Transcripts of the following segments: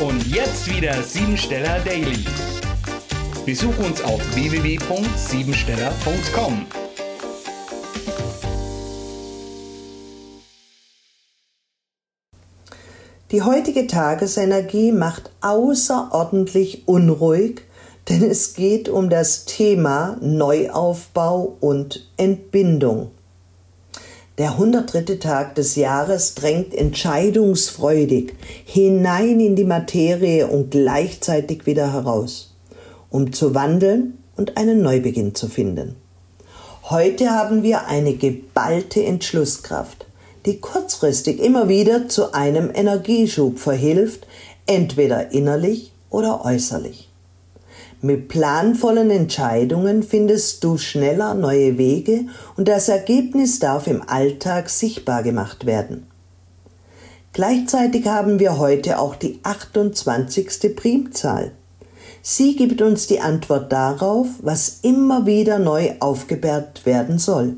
Und jetzt wieder Siebensteller Daily. Besuch uns auf www.siebensteller.com. Die heutige Tagesenergie macht außerordentlich unruhig, denn es geht um das Thema Neuaufbau und Entbindung. Der 103. Tag des Jahres drängt entscheidungsfreudig hinein in die Materie und gleichzeitig wieder heraus, um zu wandeln und einen Neubeginn zu finden. Heute haben wir eine geballte Entschlusskraft die kurzfristig immer wieder zu einem Energieschub verhilft, entweder innerlich oder äußerlich. Mit planvollen Entscheidungen findest du schneller neue Wege und das Ergebnis darf im Alltag sichtbar gemacht werden. Gleichzeitig haben wir heute auch die 28. Primzahl. Sie gibt uns die Antwort darauf, was immer wieder neu aufgebärt werden soll.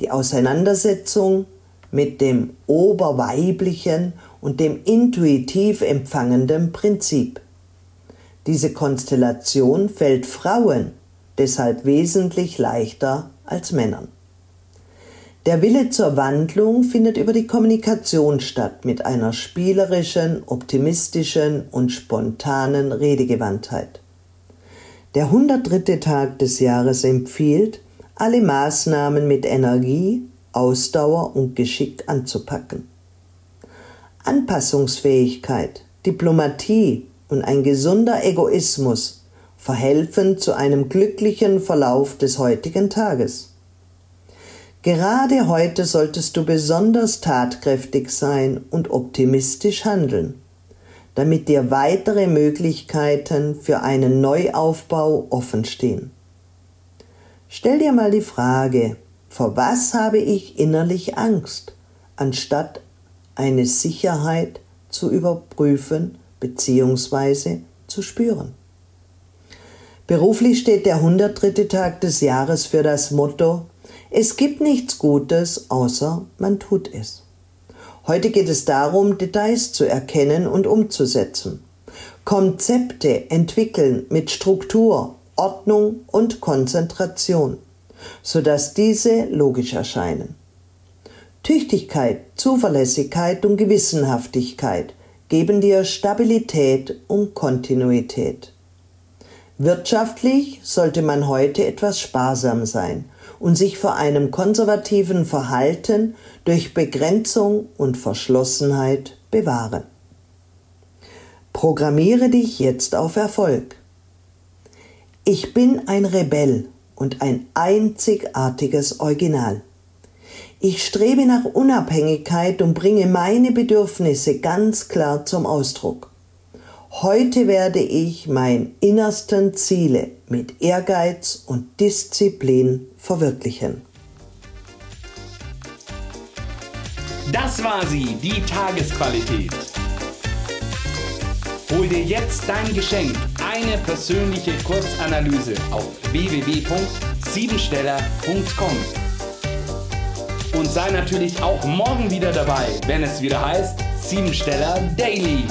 Die Auseinandersetzung mit dem oberweiblichen und dem intuitiv empfangenden Prinzip. Diese Konstellation fällt Frauen deshalb wesentlich leichter als Männern. Der Wille zur Wandlung findet über die Kommunikation statt mit einer spielerischen, optimistischen und spontanen Redegewandtheit. Der 103. Tag des Jahres empfiehlt, alle Maßnahmen mit Energie, Ausdauer und Geschick anzupacken. Anpassungsfähigkeit, Diplomatie und ein gesunder Egoismus verhelfen zu einem glücklichen Verlauf des heutigen Tages. Gerade heute solltest du besonders tatkräftig sein und optimistisch handeln, damit dir weitere Möglichkeiten für einen Neuaufbau offenstehen. Stell dir mal die Frage, vor was habe ich innerlich Angst, anstatt eine Sicherheit zu überprüfen bzw. zu spüren? Beruflich steht der 103. Tag des Jahres für das Motto Es gibt nichts Gutes, außer man tut es. Heute geht es darum, Details zu erkennen und umzusetzen. Konzepte entwickeln mit Struktur, Ordnung und Konzentration sodass diese logisch erscheinen. Tüchtigkeit, Zuverlässigkeit und Gewissenhaftigkeit geben dir Stabilität und Kontinuität. Wirtschaftlich sollte man heute etwas sparsam sein und sich vor einem konservativen Verhalten durch Begrenzung und Verschlossenheit bewahren. Programmiere dich jetzt auf Erfolg. Ich bin ein Rebell und ein einzigartiges Original. Ich strebe nach Unabhängigkeit und bringe meine Bedürfnisse ganz klar zum Ausdruck. Heute werde ich mein innersten Ziele mit Ehrgeiz und Disziplin verwirklichen. Das war sie, die Tagesqualität. Hol dir jetzt dein Geschenk, eine persönliche Kurzanalyse auf www.siebensteller.com. Und sei natürlich auch morgen wieder dabei, wenn es wieder heißt Siebensteller Daily.